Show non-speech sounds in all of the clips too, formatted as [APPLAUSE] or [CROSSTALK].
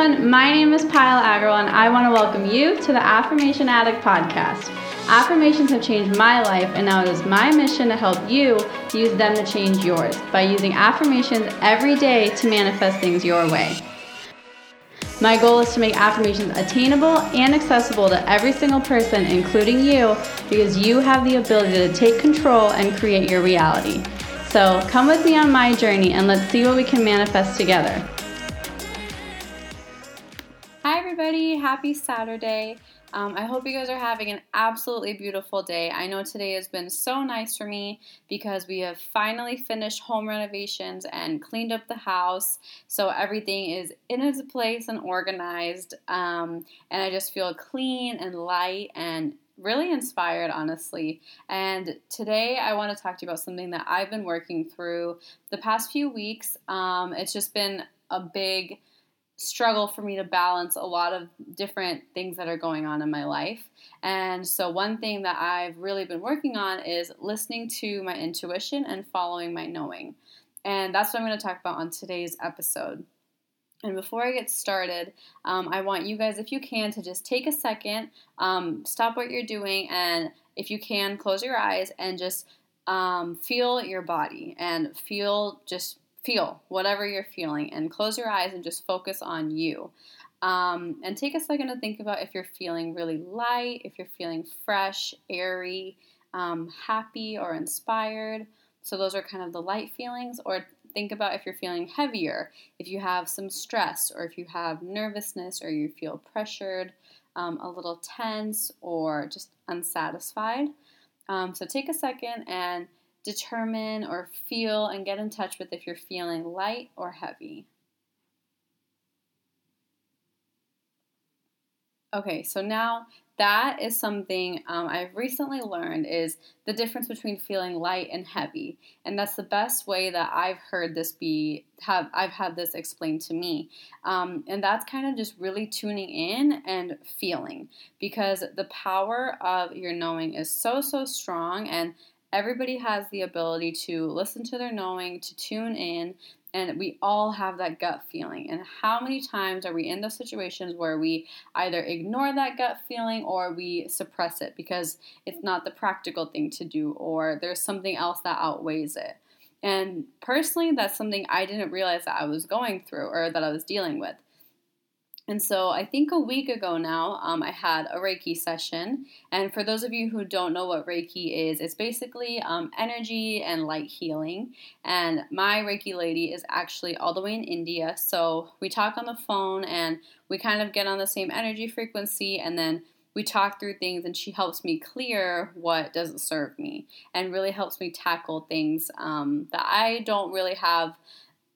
everyone. My name is Payal Agarwal, and I want to welcome you to the Affirmation Addict podcast. Affirmations have changed my life, and now it is my mission to help you use them to change yours by using affirmations every day to manifest things your way. My goal is to make affirmations attainable and accessible to every single person, including you, because you have the ability to take control and create your reality. So come with me on my journey and let's see what we can manifest together. Everybody. Happy Saturday. Um, I hope you guys are having an absolutely beautiful day. I know today has been so nice for me because we have finally finished home renovations and cleaned up the house. So everything is in its place and organized. Um, and I just feel clean and light and really inspired, honestly. And today I want to talk to you about something that I've been working through the past few weeks. Um, it's just been a big struggle for me to balance a lot of different things that are going on in my life. And so, one thing that I've really been working on is listening to my intuition and following my knowing. And that's what I'm going to talk about on today's episode. And before I get started, um, I want you guys, if you can, to just take a second, um, stop what you're doing, and if you can, close your eyes and just um, feel your body and feel just feel whatever you're feeling and close your eyes and just focus on you. Um, and take a second to think about if you're feeling really light, if you're feeling fresh, airy, um, happy, or inspired. So, those are kind of the light feelings. Or think about if you're feeling heavier, if you have some stress, or if you have nervousness, or you feel pressured, um, a little tense, or just unsatisfied. Um, so, take a second and determine or feel and get in touch with if you're feeling light or heavy. Okay, so now that is something um, I've recently learned is the difference between feeling light and heavy, and that's the best way that I've heard this be. Have I've had this explained to me, um, and that's kind of just really tuning in and feeling because the power of your knowing is so so strong, and everybody has the ability to listen to their knowing, to tune in, and we all have that gut feeling. And how many times are we in those situations where we either ignore that gut feeling or we suppress it because it's not the practical thing to do or there's something else that outweighs it? And personally, that's something I didn't realize that I was going through or that I was dealing with. And so I think a week ago now, um, I had a Reiki session. And for those of you who don't know what Reiki is, it's basically um, energy and light healing. And my Reiki lady is actually all the way in India. So we talk on the phone and we kind of get on the same energy frequency and then we talk through things and she helps me clear what doesn't serve me and really helps me tackle things um, that I don't really have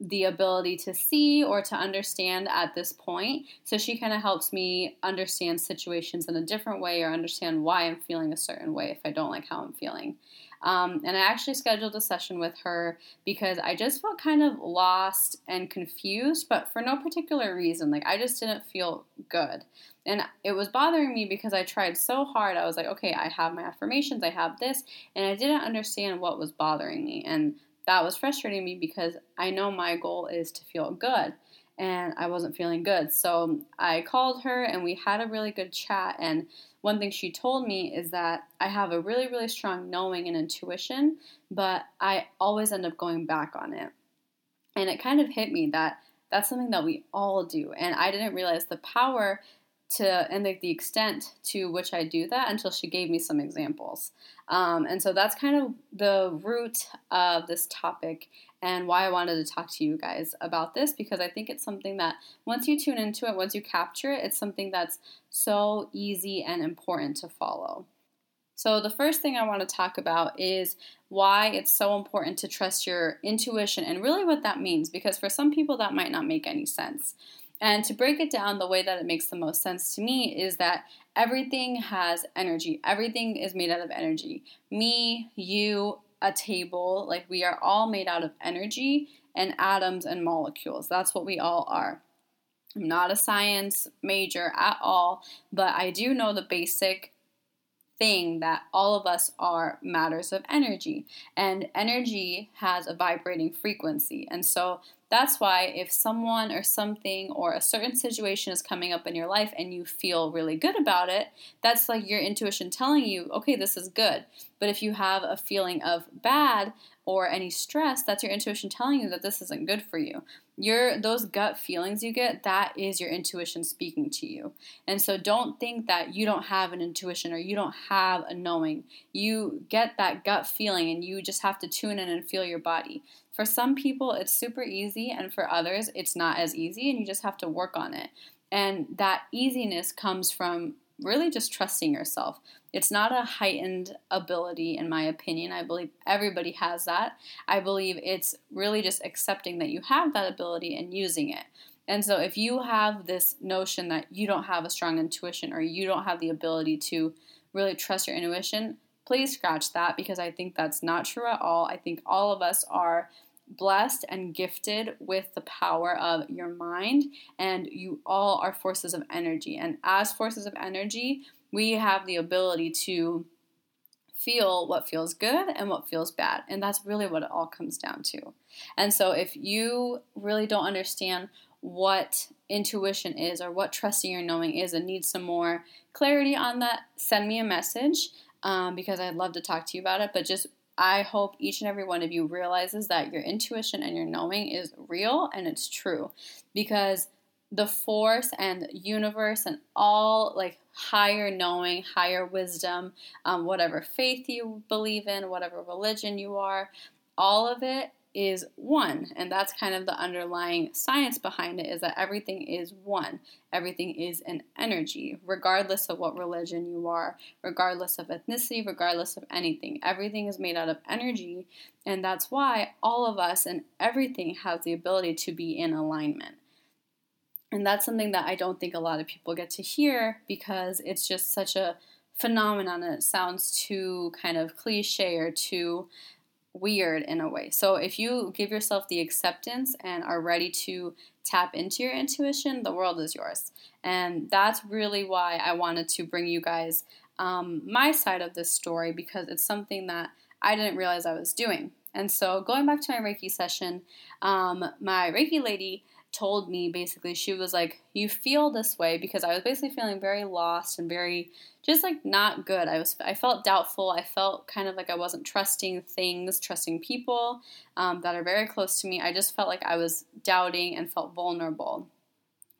the ability to see or to understand at this point. So she kind of helps me understand situations in a different way or understand why I'm feeling a certain way if I don't like how I'm feeling. Um, and I actually scheduled a session with her because I just felt kind of lost and confused, but for no particular reason. Like, I just didn't feel good. And it was bothering me because I tried so hard. I was like, okay, I have my affirmations, I have this, and I didn't understand what was bothering me. And that was frustrating me because I know my goal is to feel good and I wasn't feeling good. So I called her and we had a really good chat. And one thing she told me is that I have a really, really strong knowing and intuition, but I always end up going back on it. And it kind of hit me that that's something that we all do. And I didn't realize the power to and the, the extent to which I do that until she gave me some examples. Um, and so that's kind of the root of this topic and why I wanted to talk to you guys about this because I think it's something that once you tune into it, once you capture it, it's something that's so easy and important to follow. So, the first thing I want to talk about is why it's so important to trust your intuition and really what that means because for some people that might not make any sense. And to break it down, the way that it makes the most sense to me is that everything has energy. Everything is made out of energy. Me, you, a table, like we are all made out of energy and atoms and molecules. That's what we all are. I'm not a science major at all, but I do know the basic thing that all of us are matters of energy. And energy has a vibrating frequency. And so that's why if someone or something or a certain situation is coming up in your life and you feel really good about it, that's like your intuition telling you, okay, this is good. But if you have a feeling of bad or any stress, that's your intuition telling you that this isn't good for you. Your those gut feelings you get, that is your intuition speaking to you. And so don't think that you don't have an intuition or you don't have a knowing. You get that gut feeling and you just have to tune in and feel your body. For some people it's super easy and for others it's not as easy and you just have to work on it. And that easiness comes from really just trusting yourself. It's not a heightened ability, in my opinion. I believe everybody has that. I believe it's really just accepting that you have that ability and using it. And so, if you have this notion that you don't have a strong intuition or you don't have the ability to really trust your intuition, please scratch that because I think that's not true at all. I think all of us are blessed and gifted with the power of your mind, and you all are forces of energy. And as forces of energy, we have the ability to feel what feels good and what feels bad. And that's really what it all comes down to. And so if you really don't understand what intuition is or what trusting your knowing is and need some more clarity on that, send me a message um, because I'd love to talk to you about it. But just I hope each and every one of you realizes that your intuition and your knowing is real and it's true. Because the force and universe and all like higher knowing, higher wisdom, um, whatever faith you believe in, whatever religion you are, all of it is one. And that's kind of the underlying science behind it is that everything is one. Everything is an energy, regardless of what religion you are, regardless of ethnicity, regardless of anything. Everything is made out of energy. And that's why all of us and everything has the ability to be in alignment. And that's something that I don't think a lot of people get to hear because it's just such a phenomenon it sounds too kind of cliche or too weird in a way. So if you give yourself the acceptance and are ready to tap into your intuition, the world is yours. And that's really why I wanted to bring you guys um, my side of this story because it's something that I didn't realize I was doing. And so going back to my Reiki session, um, my Reiki lady told me basically she was like you feel this way because i was basically feeling very lost and very just like not good i was i felt doubtful i felt kind of like i wasn't trusting things trusting people um, that are very close to me i just felt like i was doubting and felt vulnerable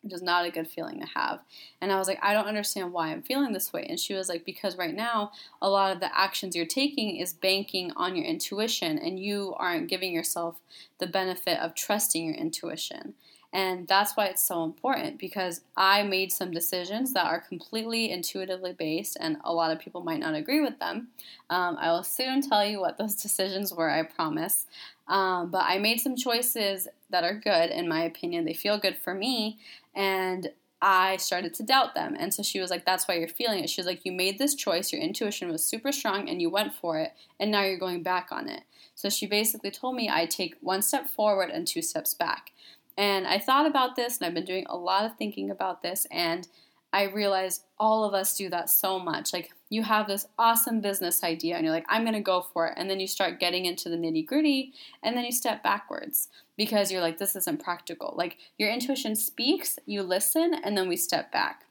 which is not a good feeling to have. And I was like, I don't understand why I'm feeling this way. And she was like, because right now, a lot of the actions you're taking is banking on your intuition, and you aren't giving yourself the benefit of trusting your intuition. And that's why it's so important because I made some decisions that are completely intuitively based, and a lot of people might not agree with them. Um, I will soon tell you what [LAUGHS] those decisions were, I promise. Um, but I made some choices that are good, in my opinion. They feel good for me, and I started to doubt them. And so she was like, That's why you're feeling it. She was like, You made this choice, your intuition was super strong, and you went for it, and now you're going back on it. So she basically told me I take one step forward and two steps back. And I thought about this and I've been doing a lot of thinking about this and I realized all of us do that so much. Like you have this awesome business idea and you're like, I'm to go for it. And then you start getting into the nitty gritty and then you step backwards because you're like, this isn't practical. Like your intuition speaks, you listen, and then we step back.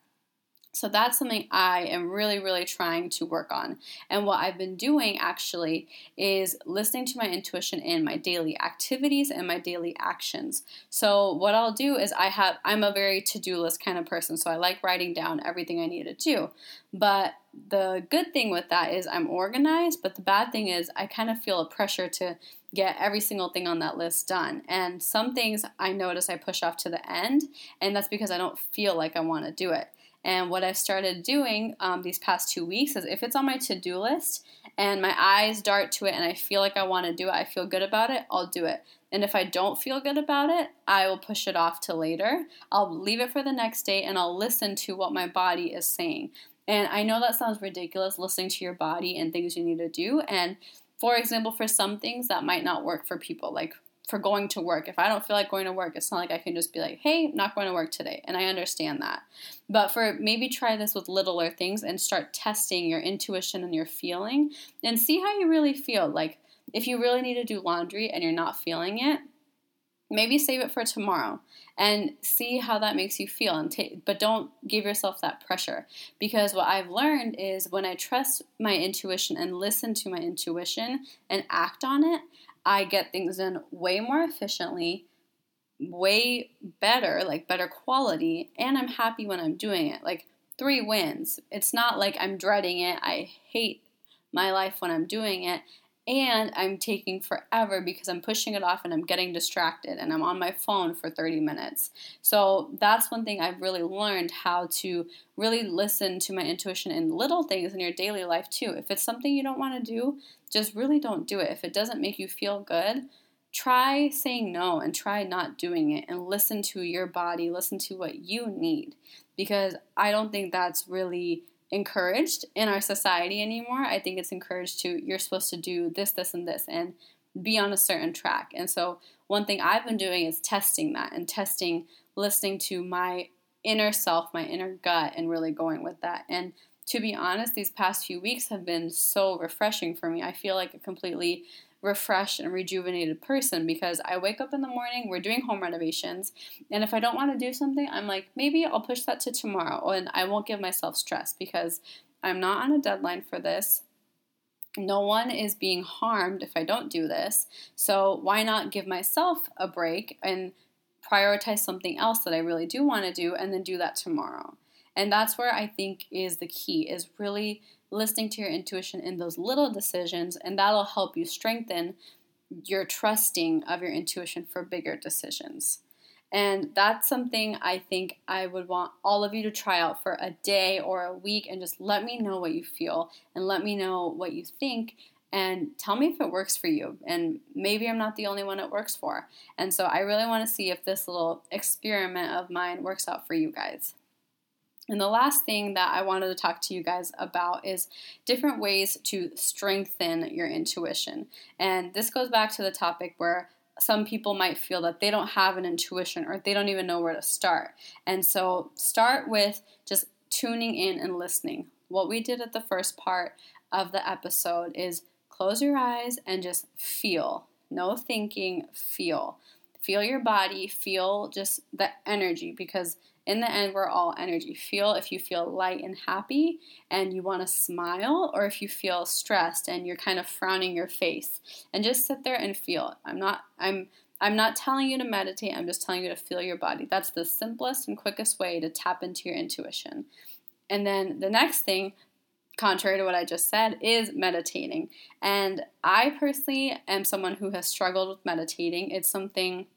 So that's something I am really, really trying to work on. And what I've been doing actually is listening to my intuition in my daily activities and my daily actions. So what I'll do is I have I'm a very to-do list kind of person, so I like writing down everything I need to do. But the good thing with that is I'm organized, but the bad thing is I kind of feel a pressure to get every single thing on that list done. And some things I notice I push off to the end, and that's because I don't feel like I want to do it. And what I've started doing um, these past two weeks is if it's on my to do list and my eyes dart to it and I feel like I want to do it, I feel good about it, I'll do it. And if I don't feel good about it, I will push it off to later. I'll leave it for the next day and I'll listen to what my body is saying. And I know that sounds ridiculous listening to your body and things you need to do. And for example, for some things that might not work for people, like for going to work. If I don't feel like going to work, it's not like I can just be like, hey, not going to work today. And I understand that. But for maybe try this with littler things and start testing your intuition and your feeling and see how you really feel. Like if you really need to do laundry and you're not feeling it, maybe save it for tomorrow and see how that makes you feel and take but don't give yourself that pressure because what i've learned is when i trust my intuition and listen to my intuition and act on it i get things done way more efficiently way better like better quality and i'm happy when i'm doing it. Like three wins. It's not like i'm dreading it. I hate my life when i'm doing it and I'm taking forever because I'm pushing it off and I'm getting distracted and I'm on my phone for 30 minutes. So that's one thing I've really learned how to really listen to my intuition in little things in your daily life too. If it's something you don't want to do, just really don't do it. If it doesn't make you feel good, try saying no and try not doing it and listen to your body, listen to what you need because I don't think that's really encouraged in our society anymore. I think it's encouraged to you're supposed to do this, this, and this, and be on a certain track. And so, one thing I've been doing is testing that and testing, listening to my inner self, my inner gut, and really going with that. And to be honest, these past few weeks have been so refreshing for me. I feel like a completely refreshed and rejuvenated person because I wake up in the morning, we're doing home renovations, and if I don't want to do something, I'm like, maybe I'll push that to tomorrow and I won't give myself stress because I'm not on a deadline for this. No one is being harmed if I don't do this. So why not give myself a break and prioritize something else that I really do want to do and then do that tomorrow? And that's where I think is the key is really listening to your intuition in those little decisions, and that'll help you strengthen your trusting of your intuition for bigger decisions. And that's something I think I would want all of you to try out for a day or a week and just let me know what you feel and let me know what you think and tell me if it works for you. And maybe I'm not the only one it works for. And so I really want to see if this little experiment of mine works out for you guys. And the last thing that I wanted to talk to you guys about is different ways to strengthen your intuition. And this goes back to the topic where some people might feel that they don't have an intuition or they don't even know where to start. And so start with just tuning in and listening. What we did at the first part of the episode is close your eyes and just feel. No thinking, feel. Feel your body, feel just the energy because in the end, we're all energy. Feel if you feel light and happy and you want to smile, or if you feel stressed and you're kind of frowning your face. And just sit there and feel. I'm not, I'm, I'm not telling you to meditate, I'm just telling you to feel your body. That's the simplest and quickest way to tap into your intuition. And then the next thing, contrary to what I just said, is meditating. And I personally am someone who has struggled with meditating. It's something,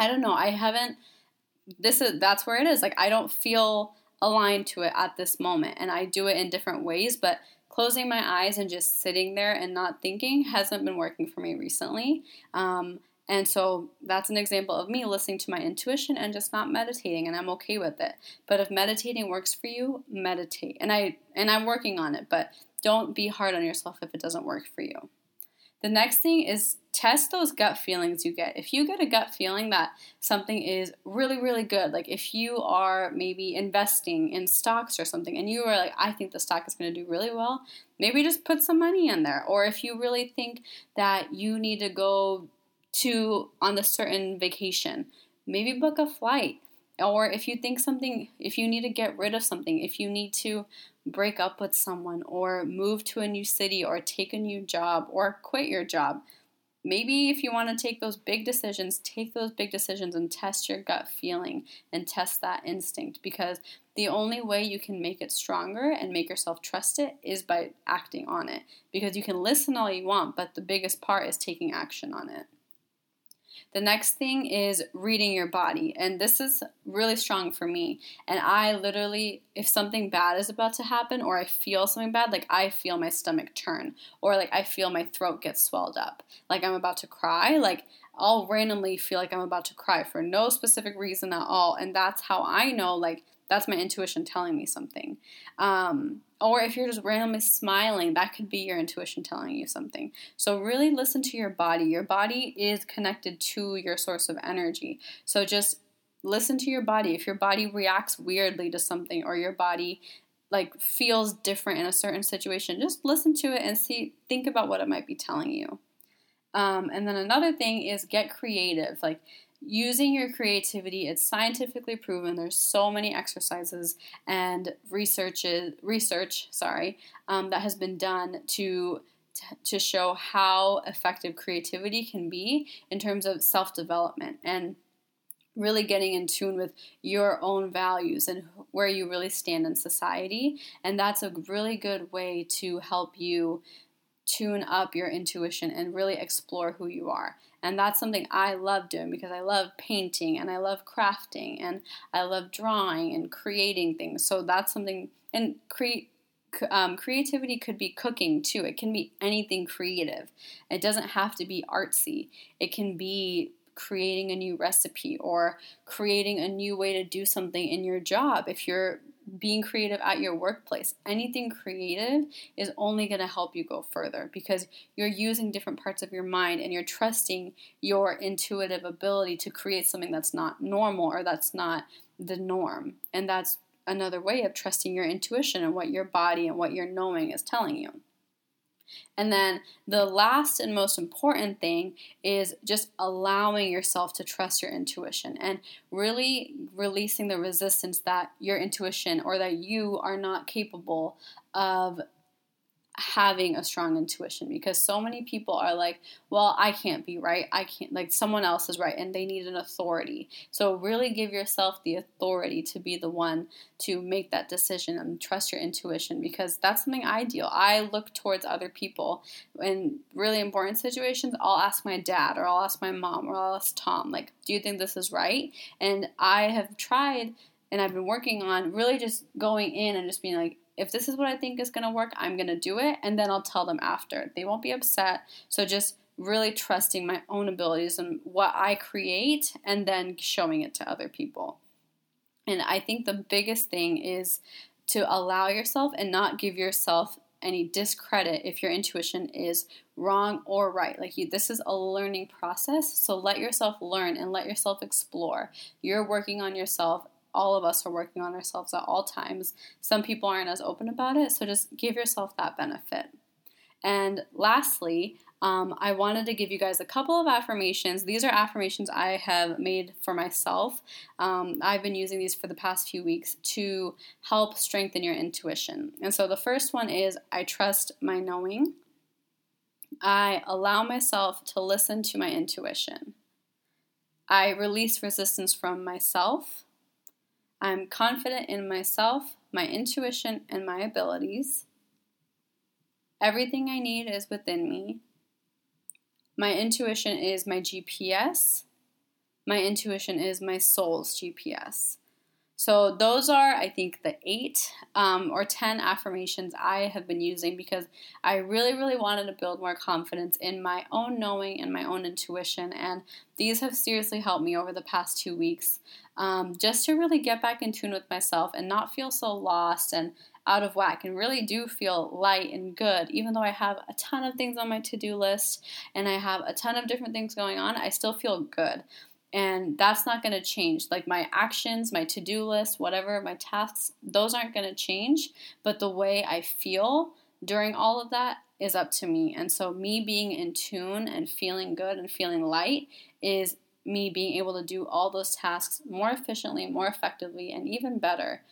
I don't know, I haven't this is that's where it is. Like I don't feel aligned to it at this moment, and I do it in different ways, but closing my eyes and just sitting there and not thinking hasn't been working for me recently. Um, and so that's an example of me listening to my intuition and just not meditating and I'm okay with it. But if meditating works for you, meditate. And I and I'm working on it, but don't be hard on yourself if it doesn't work for you. The next thing is test those gut feelings you get. If you get a gut feeling that something is really, really good, like if you are maybe investing in stocks or something and you are like, I think the stock is going to do really well, maybe just put some money in there. Or if you really think that you need to go to on a certain vacation, maybe book a flight. Or if you think something, if you need to get rid of something, if you need to break up with someone or move to a new city or take a new job or quit your job. Maybe if you want to take those big decisions, take those big decisions and test your gut feeling and test that instinct because the only way you can make it stronger and make yourself trust it is by acting on it. Because you can listen all you want, but the biggest part is taking action on it. The next thing is reading your body. And this is really strong for me. And I literally, if something bad is about to happen or I feel something bad, like I feel my stomach turn or like I feel my throat get swelled up, like I'm about to cry, like I'll randomly feel like I'm about to cry for no specific reason at all. And that's how I know, like, that's my intuition telling me something. Um, or if you're just randomly smiling, that could be your intuition telling you something. So, really listen to your body. Your body is connected to your source of energy. So, just listen to your body. If your body reacts weirdly to something or your body like feels different in a certain situation, just listen to it and see think about what it might be telling you. Um, and then another thing is get creative. Like using your creativity, it's scientifically proven. There's so many exercises and researches, research, sorry, um, that has been done to to show how effective creativity can be in terms of self development and really getting in tune with your own values and where you really stand in society. And that's a really good way to help you tune up your intuition and really explore who you are. And that's something I love doing because I love painting and I love crafting and I love drawing and creating things. So that's something, and create. Um, creativity could be cooking too. It can be anything creative. It doesn't have to be artsy. It can be creating a new recipe or creating a new way to do something in your job. If you're being creative at your workplace, anything creative is only going to help you go further because you're using different parts of your mind and you're trusting your intuitive ability to create something that's not normal or that's not the norm. And that's another way of trusting your intuition and what your body and what your knowing is telling you. And then the last and most important thing is just allowing yourself to trust your intuition and really releasing the resistance that your intuition or that you are not capable of having a strong intuition because so many people are like, well, I can't be right. I can't, like, someone else is right and they need an authority. So, really give yourself the authority to be the one to make that decision and trust your intuition because that's something I do. I look towards other people in really important situations. I'll ask my dad or I'll ask my mom or I'll ask Tom, like, do you think this is right? And I have tried and I've been working on really just going in and just being like, if this is what I think is going to work, I'm going to do it, and then I'll tell them after. They won't be upset. So just really trusting my own abilities and what I create, and then showing it to other people. And I think the biggest thing is to allow yourself and not give yourself any discredit if your intuition is wrong or right. Like you, this is a learning process, so let yourself learn and let yourself explore. You're working on yourself all of us are working on ourselves at all times. Some people aren't as open about it, so just give yourself that benefit. And lastly, um, I wanted to give you guys a couple of affirmations. These are affirmations I have made for myself. Um, I've been using these for the past few weeks to help strengthen your intuition. And so the first one is I trust my knowing. I allow myself to listen to my intuition. I release resistance from myself. I'm confident in myself, my intuition, and my abilities. Everything I need is within me. My intuition is my GPS. My intuition is my soul's GPS. So, those are, I think, the eight um, or 10 affirmations I have been using because I really, really wanted to build more confidence in my own knowing and my own intuition. And these have seriously helped me over the past two weeks um, just to really get back in tune with myself and not feel so lost and out of whack and really do feel light and good. Even though I have a ton of things on my to do list and I have a ton of different things going on, I still feel good and that's not going to change. Like my actions my to-do list whatever my tasks those aren't going to change. But the way i feel during all of that is up to me. And so me being in tune and feeling good and feeling light is me being able to do all those tasks more efficiently more effectively and even better.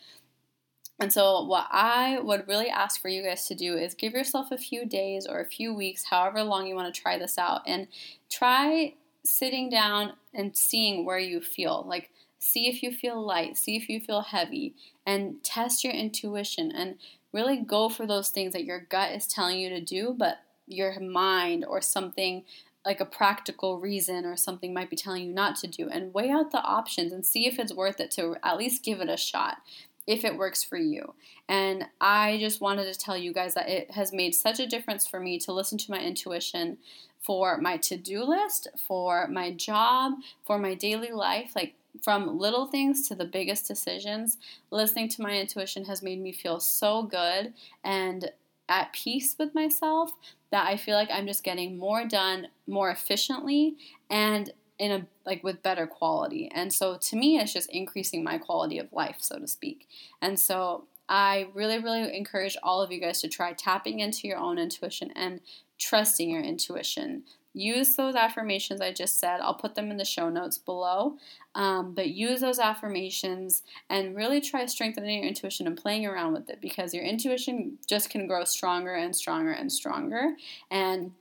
And so, what I would really ask for you guys to do is give yourself a few days or a few weeks, however long you want to try this out, and try sitting down and seeing where you feel. Like, see if you feel light, see if you feel heavy, and test your intuition and really go for those things that your gut is telling you to do, but your mind or something like a practical reason or something might be telling you not to do. And weigh out the options and see if it's worth it to at least give it a shot if it works for you. And I just wanted to tell you guys that it has made such a difference for me to listen to my intuition for my to do list, for my job, for my daily life. Like from little things to the biggest decisions, listening to my intuition has made me feel so good and at peace with myself that I feel like I'm just getting more done more efficiently and in a like with better quality. And so to me it's just increasing my quality of life, so to speak. And so I really, really encourage all of you guys to try tapping into your own intuition and trusting your intuition use those affirmations I just said. I'll put them in the show notes below. Um, but use those affirmations and really try strengthening your intuition and playing around with it because your intuition just can grow stronger and stronger and stronger. And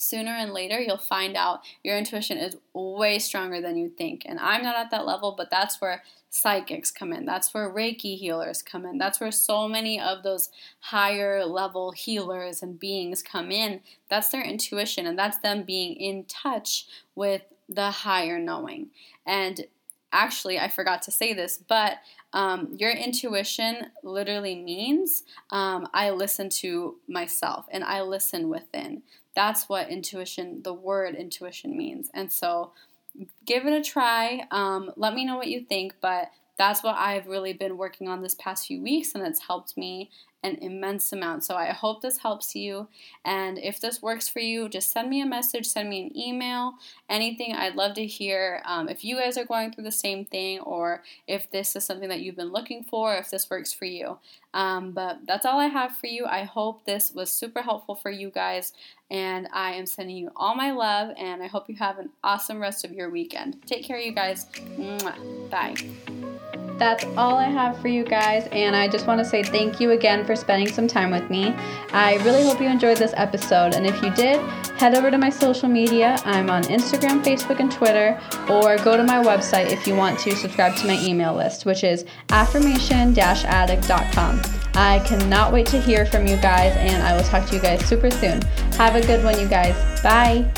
sooner and later you'll find out your intuition is way stronger than you think. And I'm not at that level, but that's where psychics come in. That's where Reiki healers come in. That's where so many of those higher level healers and beings come in. That's their intuition, and that's them being in touch with the higher knowing. And actually, I forgot to say this, but um, your intuition literally means um, I listen to myself and I listen within. That's what intuition, the word intuition means. And so give it a try. Um, let me know what you think, but that's what I've really been working on this past few weeks, and it's helped me an immense amount. So I hope this helps you. And if this works for you, just send me a message, send me an email, anything. I'd love to hear um, if you guys are going through the same thing or if this is something that you've been looking for, if this works for you. Um, but that's all I have for you. I hope this was super helpful for you guys. And I am sending you all my love. And I hope you have an awesome rest of your weekend. Take care, you guys. Mwah. Bye that's all I have for you guys, and I just want to say thank you again for spending some time with me. I really hope you enjoyed this episode, and if you did, head over to my social media. I'm on Instagram, Facebook, and Twitter, or go to my website if you want to subscribe to my email list, which is affirmation addict.com. I cannot wait to hear from you guys, and I will talk to you guys super soon. Have a good one, you guys. Bye.